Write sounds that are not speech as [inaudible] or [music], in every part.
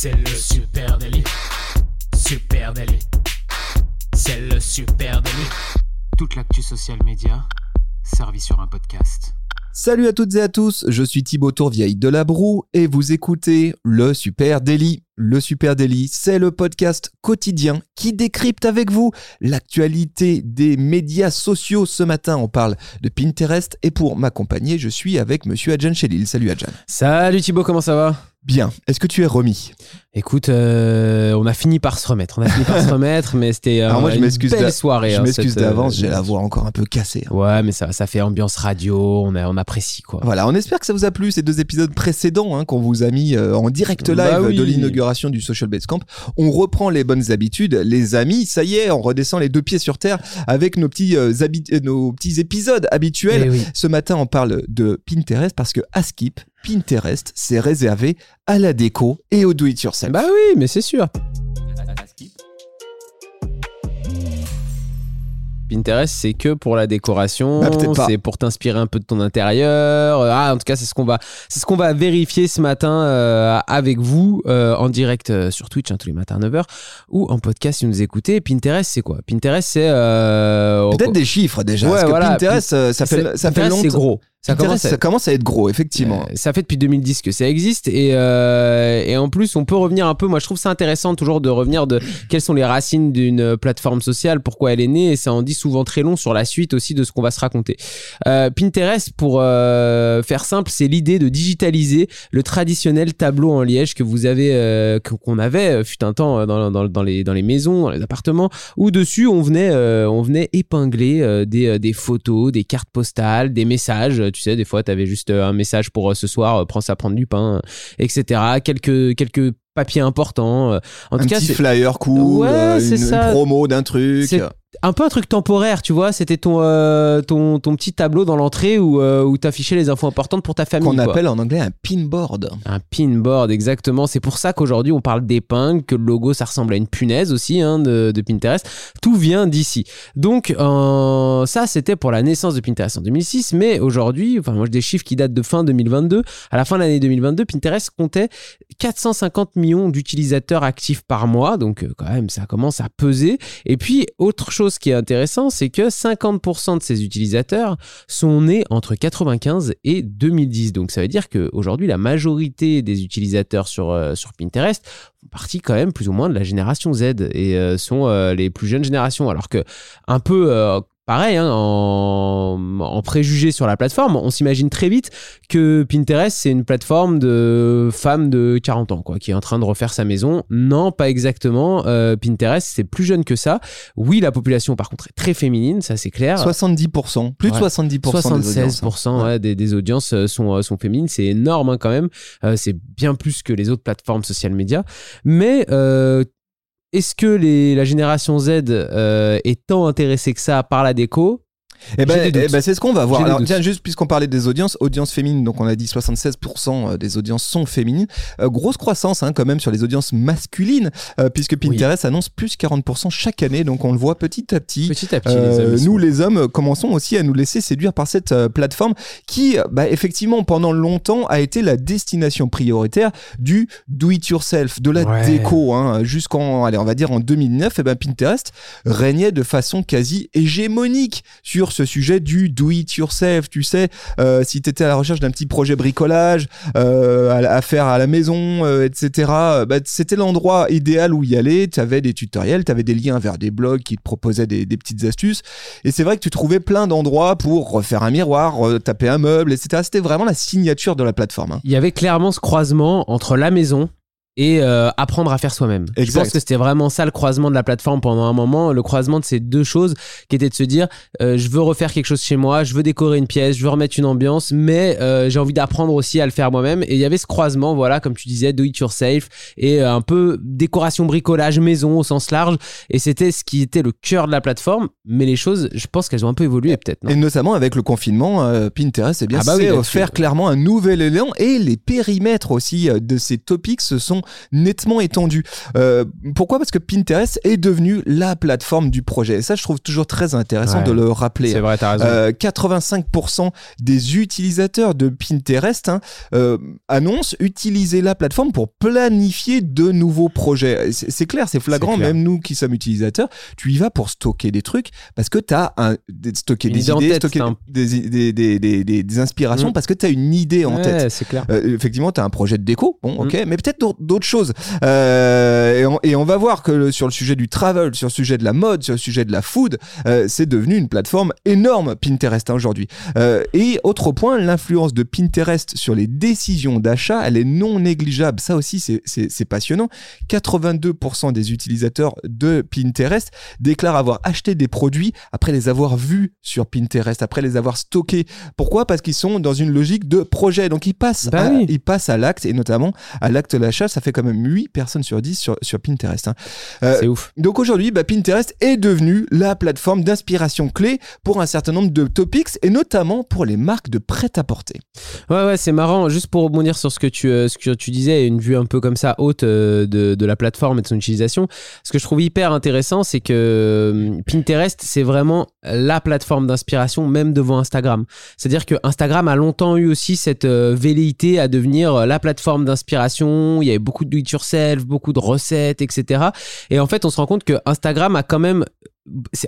C'est le super délit. Super délit. C'est le super délit. Toute l'actu social média servie sur un podcast. Salut à toutes et à tous, je suis Thibaut Tourvieille de La Broue et vous écoutez le Super Daily. Le Super Daily, c'est le podcast quotidien qui décrypte avec vous l'actualité des médias sociaux. Ce matin, on parle de Pinterest et pour m'accompagner, je suis avec monsieur Adjan Chelil. Salut Adjan. Salut Thibaut, comment ça va? Bien, est-ce que tu es remis? Écoute, euh, on a fini par se remettre. On a fini par se [laughs] remettre, mais c'était euh, moi, je une m'excuse belle soirée. Je hein, m'excuse cette, euh, d'avance, j'ai la voix encore un peu cassée. hein. Ouais, mais ça, ça fait ambiance radio, on, a, on apprécie quoi. Voilà, on espère que ça vous a plu ces deux épisodes précédents hein, qu'on vous a mis euh, en direct live Bah oui. de l'inauguration du Social Base Camp. On reprend les bonnes habitudes, les amis. Ça y est, on redescend les deux pieds sur terre avec nos petits, euh, habi- euh, nos petits épisodes habituels. Eh oui. Ce matin, on parle de Pinterest parce que à Skip, Pinterest, c'est réservé à la déco et au do-it-yourself. Bah oui, mais c'est sûr. Pinterest, c'est que pour la décoration, Bah, c'est pour t'inspirer un peu de ton intérieur. Ah, en tout cas, c'est ce qu'on va, c'est ce qu'on va vérifier ce matin euh, avec vous euh, en direct euh, sur Twitch hein, tous les matins à 9h ou en podcast si vous nous écoutez. Pinterest, c'est quoi? Pinterest, c'est euh, Peut-être des chiffres déjà. Ouais, parce que voilà. Pinterest, euh, ça fait, ça fait longtemps. c'est gros. Ça commence à- ça commence à être gros, effectivement. Euh, ça fait depuis 2010 que ça existe et, euh, et en plus on peut revenir un peu moi je trouve ça intéressant toujours de revenir de quelles sont les racines d'une plateforme sociale pourquoi elle est née et ça en dit souvent très long sur la suite aussi de ce qu'on va se raconter Euh, Pinterest pour euh, faire simple c'est l'idée de digitaliser le traditionnel tableau en liège que vous avez qu'on avait fut un temps dans, dans, dans les, dans les maisons dans les appartements où dessus on venait on venait épingler des, des photos des cartes postales des messages tu sais des fois tu avais juste euh, un message pour euh, ce soir euh, prends ça prendre du pain etc quelques quelques papiers importants euh. en un tout cas petit flyer cool, Ouais, une, promo d'un truc. Un peu un truc temporaire tu vois c'était ton, euh, ton ton petit tableau dans l'entrée où euh, où t'affichais les infos importantes pour ta famille qu'on appelle en anglais un pinboard. Un pinboard, exactement. C'est pour ça qu'aujourd'hui on parle d'épingle, que le logo ça ressemble à une punaise aussi hein, de, de Pinterest. Tout vient d'ici. Donc euh, ça c'était pour la naissance de Pinterest en 2006, mais aujourd'hui, enfin moi j'ai des chiffres qui datent de fin 2022. À la fin de l'année 2022, Pinterest comptait 450 millions d'utilisateurs actifs par mois, donc euh, quand même ça commence à peser. Et puis autre chose qui est intéressant, c'est que 50% de ces utilisateurs sont nés entre 95 et 2010. Donc ça veut dire qu'aujourd'hui, la majorité des utilisateurs sur, euh, sur Pinterest font partie quand même plus ou moins de la génération Z et euh, sont euh, les plus jeunes générations. Alors que un peu... Pareil, hein, en, en préjugé sur la plateforme, on s'imagine très vite que Pinterest, c'est une plateforme de femmes de 40 ans, quoi, qui est en train de refaire sa maison. Non, pas exactement. Euh, Pinterest, c'est plus jeune que ça. Oui, la population, par contre, est très féminine, ça c'est clair. 70%, plus de Ouais. 70% des audiences. 76% hein. ouais, des, des audiences euh, sont, euh, sont féminines. C'est énorme hein, quand même. Euh, c'est bien plus que les autres plateformes social médias. Mais euh, est-ce que la génération Z euh, est tant intéressée que ça par la déco Eh ben, eh ben, c'est ce qu'on va voir. Alors, tiens, juste puisqu'on parlait des audiences, audiences féminines, donc on a dit 76% des audiences sont féminines. Euh, grosse croissance hein, quand même sur les audiences masculines, euh, puisque Pinterest annonce plus 40% chaque année, donc on le voit petit à petit. Petit à petit, Euh, les nous, les hommes, commençons aussi à nous laisser séduire par cette euh, plateforme qui, euh, bah, effectivement, pendant longtemps a été la destination prioritaire du do-it-yourself, de la Ouais. déco. Hein, Jusqu'en, allez, on va dire en 2009, et ben Pinterest régnait de façon quasi hégémonique sur ce sujet du do-it-yourself. Tu sais, euh, si tu étais à la recherche d'un petit projet bricolage euh, à, faire à la maison, euh, etc., bah, c'était l'endroit idéal où y aller. Tu avais des tutoriels, tu avais des liens vers des blogs qui te proposaient des, petites astuces. Et c'est vrai que tu trouvais plein d'endroits pour refaire un miroir, taper un meuble, etc. C'était vraiment la signature de la plateforme. hein. Il y avait clairement ce croisement entre la maison et euh, apprendre à faire soi-même. Je pense que c'était vraiment ça le croisement de la plateforme pendant un moment, le croisement de ces deux choses qui était de se dire euh, je veux refaire quelque chose chez moi, je veux décorer une pièce, je veux remettre une ambiance, mais euh, j'ai envie d'apprendre aussi à le faire moi-même. Et il y avait ce croisement, voilà, comme tu disais, do it yourself et euh, un peu décoration bricolage maison au sens large. Et c'était ce qui était le cœur de la plateforme. Mais les choses, je pense qu'elles ont un peu évolué peut-être. Et notamment avec le confinement, euh, Pinterest, eh bien, Ah bah oui, c'est là-dessus. offert clairement un nouvel élan et les périmètres aussi euh, de ces topics se sont nettement étendu. Euh, pourquoi? Parce que Pinterest est devenu la plateforme du projet. Et ça, je trouve toujours très intéressant Ouais. de le rappeler. C'est vrai, t'as raison. Euh, 85% des utilisateurs de Pinterest hein, euh, annoncent utiliser la plateforme pour planifier de nouveaux projets. C'est c'est clair, c'est flagrant, C'est clair. même nous qui sommes utilisateurs, tu y vas pour stocker des trucs parce que tu as un, des- des idée idées, tête, stocker c'est un- des, des, des, des, des- des inspirations Mm. parce que tu as une idée en Ouais, tête. c'est clair. Euh, effectivement, tu as un projet de déco, bon, Mm. ok, mais peut-être d'autres- d'autres choses. Euh, et, on, et on va voir que le- sur le sujet du travel, sur le sujet de la mode, sur le sujet de la food, euh, c'est devenu une plateforme énorme, Pinterest, hein, aujourd'hui. Euh, et autre point, l'influence de Pinterest sur les décisions d'achat, elle est non négligeable. Ça aussi, c'est- passionnant. 82% des utilisateurs de Pinterest déclarent avoir acheté des produits après les avoir vus sur Pinterest, après les avoir stockés. Pourquoi? Parce qu'ils sont dans une logique de projet. Donc ils passent, Bah à, oui. ils passent à l'acte, et notamment à l'acte d'achat. Ça fait quand même 8 personnes sur 10 sur, sur Pinterest. hein. Euh, C'est ouf. donc aujourd'hui, bah, Pinterest est devenu la plateforme d'inspiration clé pour un certain nombre de topics et notamment pour les marques de prêt-à-porter. Ouais, ouais, c'est marrant. Juste pour rebondir sur ce que tu, euh, ce que tu disais, une vue un peu comme ça haute euh, de, de la plateforme et de son utilisation. Ce que je trouve hyper intéressant, c'est que Pinterest, c'est vraiment la plateforme d'inspiration, même devant Instagram. C'est-à-dire que Instagram a longtemps eu aussi cette velléité à devenir la plateforme d'inspiration. Il y avait beaucoup de do-it-yourself, beaucoup de recettes, etc. Et en fait, on se rend compte que Instagram a quand même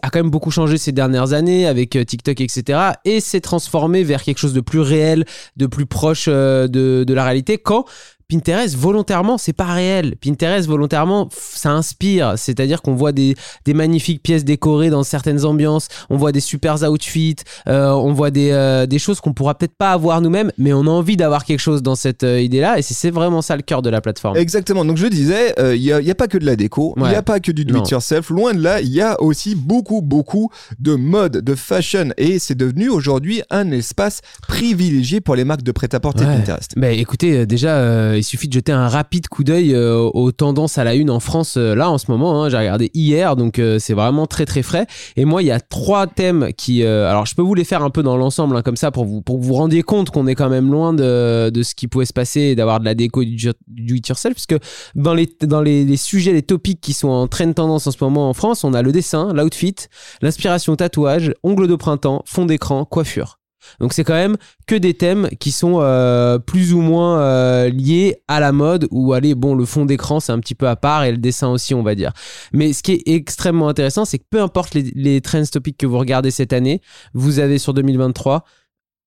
a quand même beaucoup changé ces dernières années avec euh, TikTok, etc. Et s'est transformé vers quelque chose de plus réel, de plus proche euh, de, de la réalité quand Pinterest volontairement c'est pas réel Pinterest volontairement ça inspire c'est-à-dire qu'on voit des, des magnifiques pièces décorées dans certaines ambiances on voit des super outfits euh, on voit des, euh, des choses qu'on pourra peut-être pas avoir nous-mêmes mais on a envie d'avoir quelque chose dans cette euh, idée-là et c'est vraiment ça le cœur de la plateforme Exactement. Donc je disais, il n'y a, pas que de la déco, il n'y Ouais. a pas que du do-it-yourself. Loin de là, il y a aussi beaucoup, beaucoup de mode, de fashion. Et c'est devenu aujourd'hui un espace privilégié pour les marques de prêt-à-porter Ouais. Pinterest. Bah écoutez, déjà, il suffit de jeter un rapide coup d'œil euh, aux tendances à la une en France euh, là en ce moment. hein. J'ai regardé hier, donc euh, c'est vraiment très très frais. Et moi, il y a trois thèmes qui. alors, je peux vous les faire un peu dans l'ensemble, hein, comme ça, pour vous, pour que vous vous rendiez compte qu'on est quand même loin de, de ce qui pouvait se passer et d'avoir de la déco du do- do it yourself. Puisque dans les, dans les, sujets, les topics qui sont en train tendance en ce moment en France, on a le dessin, l'outfit, l'inspiration tatouage, ongles de printemps, fond d'écran, coiffure. Donc c'est quand même que des thèmes qui sont euh, plus ou moins euh, liés à la mode ou allez bon le fond d'écran c'est un petit peu à part et le dessin aussi on va dire. Mais ce qui est extrêmement intéressant c'est que peu importe les, les trends topics que vous regardez cette année, vous avez sur 2023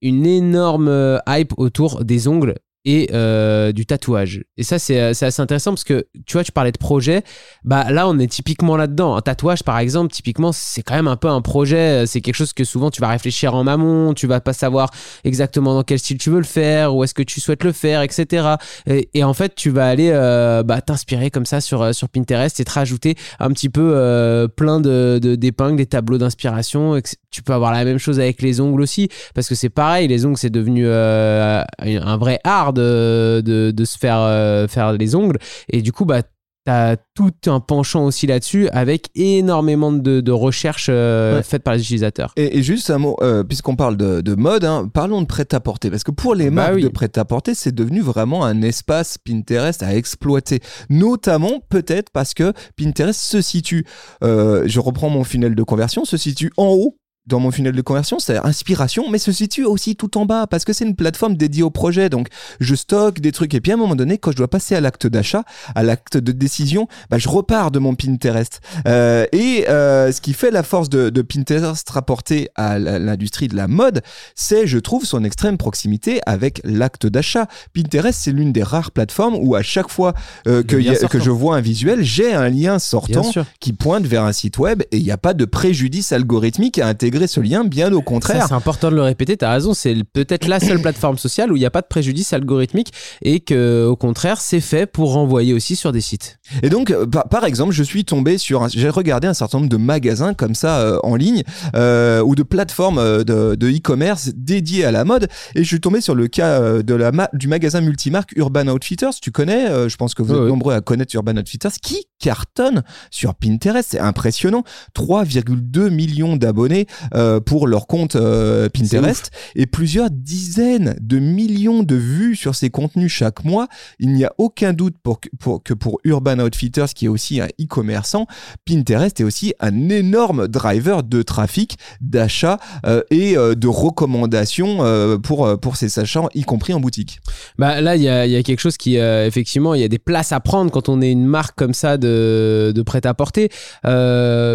une énorme euh, hype autour des ongles et euh, du tatouage. Et ça, c'est euh, c'est assez intéressant parce que, tu vois, tu parlais de projet. Bah là, on est typiquement là-dedans. Un tatouage, par exemple, typiquement, c'est quand même un peu un projet. C'est quelque chose que souvent, tu vas réfléchir en amont. Tu vas pas savoir exactement dans quel style tu veux le faire, où est-ce que tu souhaites le faire, etc. Et, en fait, tu vas aller euh, bah, t'inspirer comme ça sur, euh, sur Pinterest et te rajouter un petit peu euh, plein de d'épingles, des tableaux d'inspiration. ex- Tu peux avoir la même chose avec les ongles aussi, parce que c'est pareil, les ongles, c'est devenu euh, un vrai art de, de, de se faire, euh, faire les ongles. Et du coup, bah, T'as tout un penchant aussi là-dessus avec énormément de, de recherches euh, Ouais. faites par les utilisateurs. Et, et juste un mot, euh, puisqu'on parle de, de mode, hein, parlons de prêt-à-porter. Parce que pour les Bah marques oui. de prêt-à-porter, c'est devenu vraiment un espace Pinterest à exploiter. Notamment, peut-être parce que Pinterest se situe, euh, je reprends mon funnel de conversion, se situe en haut dans mon funnel de conversion, c'est inspiration, mais se situe aussi tout en bas parce que c'est une plateforme dédiée au projet. Donc, je stocke des trucs et puis à un moment donné, quand je dois passer à l'acte d'achat, à l'acte de décision, bah, je repars de mon Pinterest. Euh, et euh, ce qui fait la force de, de Pinterest rapporté à l'industrie de la mode, c'est, je trouve, son extrême proximité avec l'acte d'achat. Pinterest, c'est l'une des rares plateformes où à chaque fois euh, que, a- que je vois un visuel, j'ai un lien sortant qui pointe vers un site web et il n'y a pas de préjudice algorithmique à intégrer ce lien, bien au contraire. c'est important de le répéter, tu as raison, c'est peut-être la seule plateforme sociale où il n'y a pas de préjudice algorithmique et que au contraire, c'est fait pour renvoyer aussi sur des sites. Et donc, euh, par, exemple, je suis tombé sur, j'ai regardé un certain nombre de magasins comme ça euh, en ligne euh, ou de plateformes de e-commerce dédiées à la mode, et je suis tombé sur le cas de la ma- du magasin multimarque Urban Outfitters. Tu connais euh, Je pense que vous êtes nombreux à connaître Urban Outfitters, qui cartonne sur Pinterest. C'est impressionnant. 3,2 millions d'abonnés, euh, pour leur compte euh, Pinterest et plusieurs dizaines de millions de vues sur ces contenus chaque mois. Il n'y a aucun doute pour que, pour que pour Urban Outfitters, qui est aussi un e-commerçant, Pinterest est aussi un énorme driver de trafic, d'achat euh, et de recommandations pour, pour ces achats, y compris en boutique. Bah là, il y y a quelque chose qui, effectivement, il y a des places à prendre quand on est une marque comme ça de, de prêt-à-porter,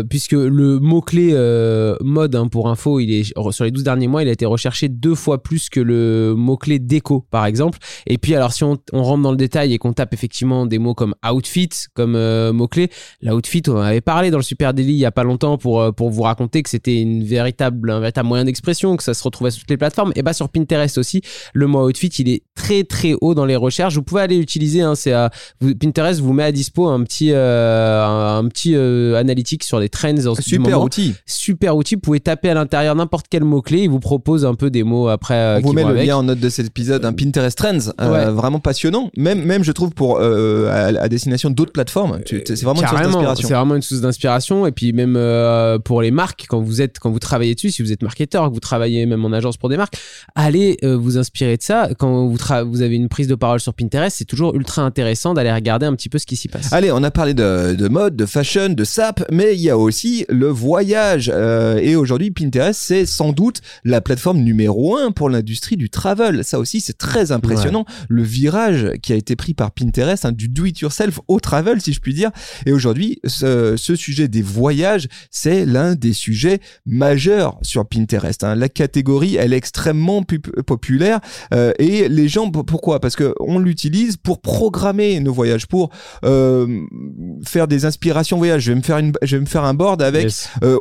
puisque le mot-clé mode, hein, pour info, il est sur les 12 derniers mois, il a été recherché deux fois plus que le mot-clé déco, par exemple. Et puis, alors, si on, on rentre dans le détail et qu'on tape effectivement des mots comme outfit, comme euh, mot-clé, l'outfit, on en avait parlé dans le Super Daily il y a pas longtemps pour, euh, pour vous raconter que c'était une véritable, un véritable moyen d'expression, que ça se retrouvait sur toutes les plateformes. Et bah, sur Pinterest aussi, le mot outfit, il est très très haut dans les recherches. Vous pouvez aller l'utiliser. Hein, c'est à- vous- Pinterest vous met à dispo un petit euh, un, un petit euh, analytique sur les trends en Super outil. Super outil. Vous pouvez taper à l'intérieur n'importe quel mot clé. Il vous propose un peu des mots après. euh, On vous met le avec. lien en note de cet épisode, un Pinterest Trends, euh, Ouais. vraiment passionnant. Même, même je trouve pour euh, à, à destination d'autres plateformes. C'est vraiment une source d'inspiration. C'est vraiment une source d'inspiration. Et puis même euh, pour les marques, quand vous êtes, quand vous travaillez dessus, si vous êtes marketeur, que vous travaillez même en agence pour des marques, allez euh, vous inspirer de ça. Quand vous, avez une prise de parole sur Pinterest, c'est toujours ultra intéressant d'aller regarder un petit peu ce qui s'y passe. Allez, on a parlé de, de mode, de fashion, de sap, mais il y a aussi le voyage. Euh, et aujourd'hui, Pinterest, c'est sans doute la plateforme numéro un pour l'industrie du travel. Ça aussi, c'est très impressionnant. Le virage qui a été pris par Pinterest, hein, du do-it-yourself au travel, si je puis dire. Et aujourd'hui, ce, ce sujet des voyages, c'est l'un des sujets majeurs sur Pinterest. hein. La catégorie, elle est extrêmement pu- populaire. Euh, et les gens, pourquoi? Parce que on l'utilise pour programmer nos voyages, pour euh, faire des inspirations voyage. Je vais me faire une, je vais me faire un board avec Yes. euh,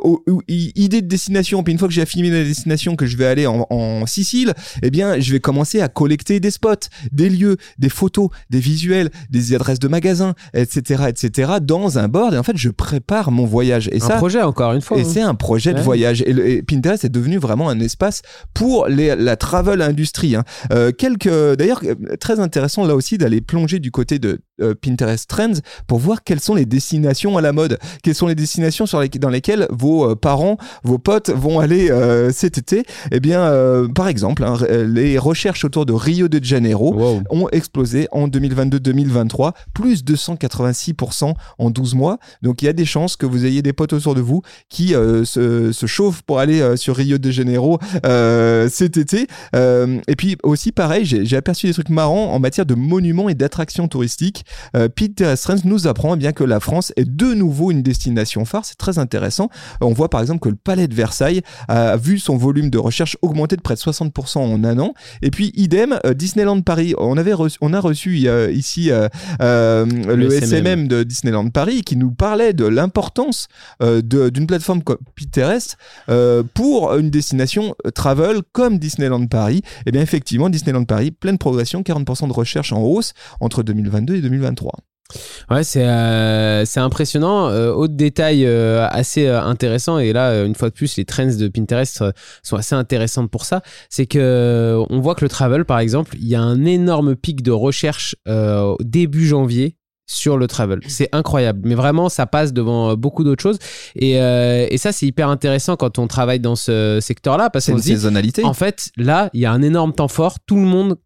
idée de destination. Puis une fois que j'ai affiné la destination, que je vais aller en, en Sicile, eh bien, je vais commencer à collecter des spots, des lieux, des photos, des visuels, des adresses de magasins, etc., etc., dans un board. Et en fait, je prépare mon voyage. Et un ça, projet encore une fois. et hein. c'est un projet de voyage. Et, le- et Pinterest est devenu vraiment un espace pour les, la travel industrie. hein. Euh, quelques, d'ailleurs, euh, très intéressant là aussi d'aller plonger du côté de euh, Pinterest Trends pour voir quelles sont les destinations à la mode, quelles sont les destinations sur les, dans lesquelles vos parents, vos potes vont aller euh, cet été. Eh bien, euh, par exemple, hein, les recherches autour de Rio de Janeiro Wow. ont explosé en 2022-2023, plus 286% en 12 mois. Donc il y a des chances que vous ayez des potes autour de vous qui euh, se, se chauffent pour aller sur Rio de Janeiro cet été. Et puis aussi pareil, j'ai aperçu des trucs marrants en matière de monuments et d'attractions touristiques. Pinterest Trends nous apprend eh bien que la France est de nouveau une destination phare. C'est très intéressant. On voit par exemple que le Palais de Versailles a vu son volume de recherche augmenter de près de 60% en un an. Et puis idem, euh, Disneyland Paris. On avait reçu, on a reçu euh, ici euh, euh, le, SMM. SMM de Disneyland Paris qui nous parlait de l'importance d'une plateforme comme Pinterest pour une destination travel comme Disneyland Paris. Et bien effectivement, Disneyland Paris, pleine progression, 40% de recherche en hausse entre 2022 et 2023. Ouais, c'est euh, impressionnant. Euh, autre détail euh, assez intéressant, et là, une fois de plus, les trends de Pinterest sont assez intéressantes pour ça. C'est que euh, on voit que le travel, par exemple, il y a un énorme pic de recherche début janvier sur le travel. C'est incroyable. Mais vraiment, ça passe devant beaucoup d'autres choses. Et, euh, et ça, c'est hyper intéressant quand on travaille dans ce secteur-là, parce C'est qu'on une dit, saisonnalité. en fait, là, il y a un énorme temps fort. Tout le monde,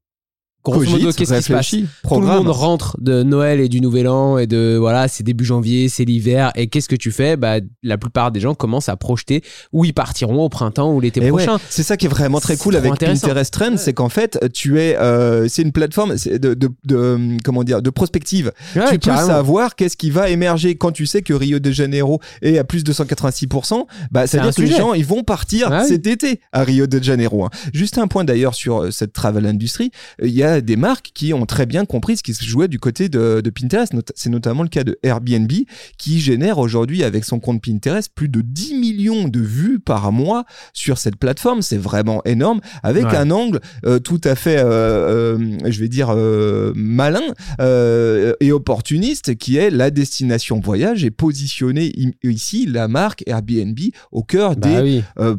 grosso modo, qu'est-ce qui se passe réfléchit, tout le programme. monde rentre de Noël et du Nouvel An et de voilà, c'est début janvier, c'est l'hiver et qu'est-ce que tu fais? Bah la plupart des gens commencent à projeter où ils partiront au printemps ou l'été ouais, prochain. c'est ça qui est vraiment très cool avec. Pinterest Trends, c'est qu'en fait, tu es, euh, c'est une plateforme de, de, de- comment dire, de prospective. Ouais, tu peux savoir qu'est-ce qui va émerger quand tu sais que Rio de Janeiro est à plus de 186%. Bah, à un dire que les gens, ils vont partir Ah oui. cet été à Rio de Janeiro. hein. Juste un point d'ailleurs sur euh, cette travel industry. Il y a des marques qui ont très bien compris ce qui se jouait du côté de, de Pinterest. C'est notamment le cas de Airbnb qui génère aujourd'hui avec son compte Pinterest plus de 10 millions de vues par mois sur cette plateforme. C'est vraiment énorme avec Ouais. un angle euh, tout à fait, euh, euh, je vais dire, malin et opportuniste qui est la destination voyage et positionner ici la marque Airbnb au cœur Bah des oui,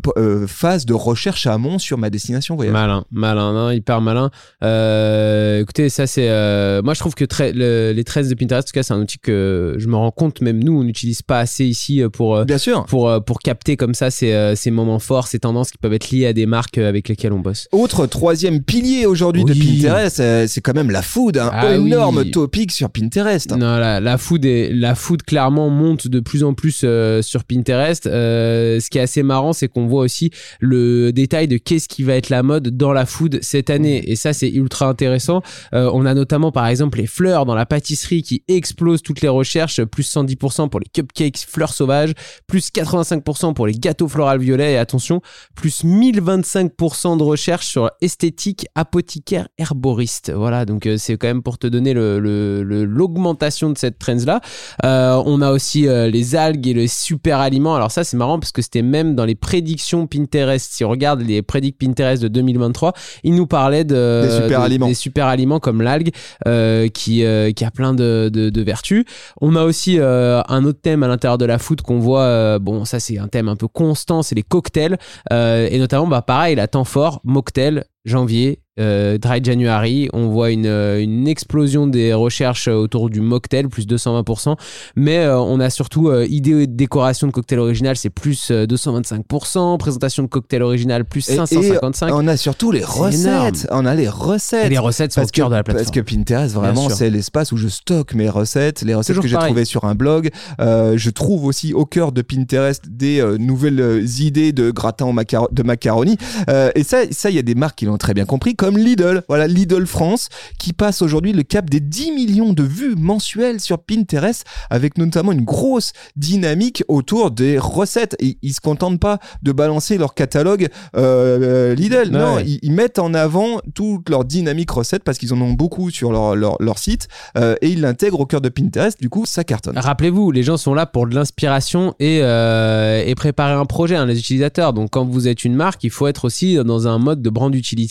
phases de recherche amont sur ma destination voyage. malin, malin, hyper malin. Euh, euh, écoutez, ça c'est. euh, moi, je trouve que très- le- les trends de Pinterest, en tout cas, c'est un outil que je me rends compte, même nous, on n'utilise pas assez ici euh, pour. Bien sûr. pour, pour capter comme ça ces, ces moments forts, ces tendances qui peuvent être liées à des marques avec lesquelles on bosse. Autre troisième pilier aujourd'hui de. Pinterest, c'est quand même la food, un Ah énorme oui. topic sur Pinterest. Non, la, la food est, la food clairement monte de plus en plus euh, sur Pinterest. Ce qui est assez marrant, c'est qu'on voit aussi le détail de qu'est-ce qui va être la mode dans la food cette année. Et ça, c'est ultra intéressant. Euh, on a notamment, par exemple, les fleurs dans la pâtisserie qui explosent toutes les recherches, plus 110% pour les cupcakes fleurs sauvages, plus 85% pour les gâteaux floral violet et attention, plus 1025% de recherches sur esthétique, apothicaire, herboriste. Voilà, donc euh, c'est quand même pour te donner l'augmentation de cette trend-là. Euh, on a aussi les algues et les super aliments. Alors ça, c'est marrant parce que c'était même dans les prédictions Pinterest. Si on regarde les prédicts Pinterest de 2023, il nous parlait de, Des super aliments. Des super aliments comme l'algue euh, qui, euh, qui a plein de, de- vertus. On a aussi euh, un autre thème à l'intérieur de la food qu'on voit. euh, bon, ça c'est un thème un peu constant, c'est les cocktails. Et notamment, bah, pareil, la temps fort, mocktail, janvier, euh, Dry January, on voit une, euh, une explosion des recherches autour du mocktail, plus 220%. Mais euh, on a surtout euh, idée de décoration de cocktail original, c'est plus euh, 225%. Présentation de cocktail original, plus Et- 555. On a surtout les énorme. recettes. On a les recettes. Et les recettes sont parce au cœur que, de la parce plateforme. que Pinterest, vraiment, c'est l'espace où je stocke mes recettes, les recettes Toujours que j'ai trouvées sur un blog. Euh, je trouve aussi au cœur de Pinterest des euh, nouvelles euh, idées de gratin de macaroni. Euh, et ça, ça, il y a des marques qui l'ont très bien compris, comme Lidl. Voilà, Lidl France, qui passe aujourd'hui le cap des 10 millions de vues mensuelles sur Pinterest, avec notamment une grosse dynamique autour des recettes. Et ils se contentent pas de balancer leur catalogue euh, Lidl. Non, ils, ils mettent en avant toute leur dynamique recette parce qu'ils en ont beaucoup sur leur, leur, leur site euh, et ils l'intègrent au cœur de Pinterest. Du coup, ça cartonne. Rappelez-vous, les gens sont là pour de l'inspiration et, euh, et préparer un projet, hein, les utilisateurs. Donc, quand vous êtes une marque, il faut être aussi dans un mode de brand utility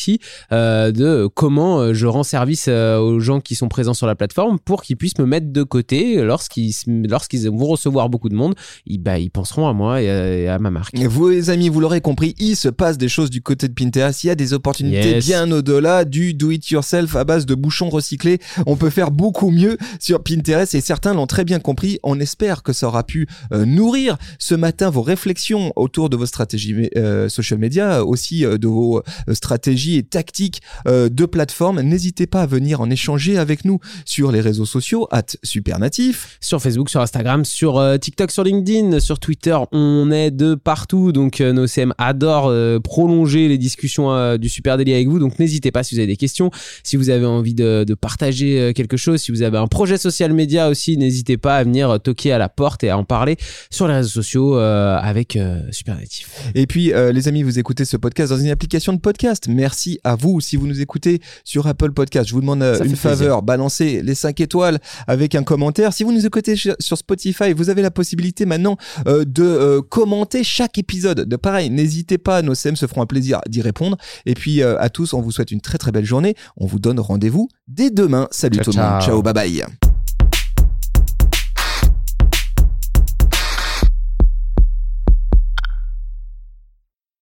euh, de comment euh, je rends service euh, aux gens qui sont présents sur la plateforme pour qu'ils puissent me mettre de côté lorsqu'ils lorsqu'ils vont recevoir beaucoup de monde. Ils, bah, ils penseront à moi et à, et à ma marque. Et Vous, les amis, vous l'aurez compris, il se passe des choses du côté de Pinterest. Il y a des opportunités Yes. bien au-delà du do-it-yourself à base de bouchons recyclés. On peut faire beaucoup mieux sur Pinterest et certains l'ont très bien compris. On espère que ça aura pu euh, nourrir ce matin vos réflexions autour de vos stratégies euh, social media, aussi euh, de vos euh, et tactiques euh, de plateforme. N'hésitez pas à venir en échanger avec nous sur les réseaux sociaux, at supernatif. sur Facebook, sur Instagram, sur euh, TikTok, sur LinkedIn, sur Twitter. On est de partout. Donc, euh, nos CM adorent euh, prolonger les discussions du Super Daily avec vous. Donc, n'hésitez pas si vous avez des questions, si vous avez envie de, de partager quelque chose, si vous avez un projet social média aussi, n'hésitez pas à venir toquer à la porte et à en parler sur les réseaux sociaux avec euh, Super Natif. Et puis, les amis, vous écoutez ce podcast dans une application de podcast. Merci à vous. Si vous nous écoutez sur Apple Podcast, je vous demande euh, Ça une plaisir. faveur. Balancez les 5 étoiles avec un commentaire. Si vous nous écoutez sur Spotify, vous avez la possibilité maintenant euh, de euh, commenter chaque épisode. De pareil, n'hésitez pas. Nos CM se feront un plaisir d'y répondre. Et puis, euh, à tous, on vous souhaite une très très belle journée. On vous donne rendez-vous dès demain. Salut Ciao, tout le monde. Ciao, bye bye.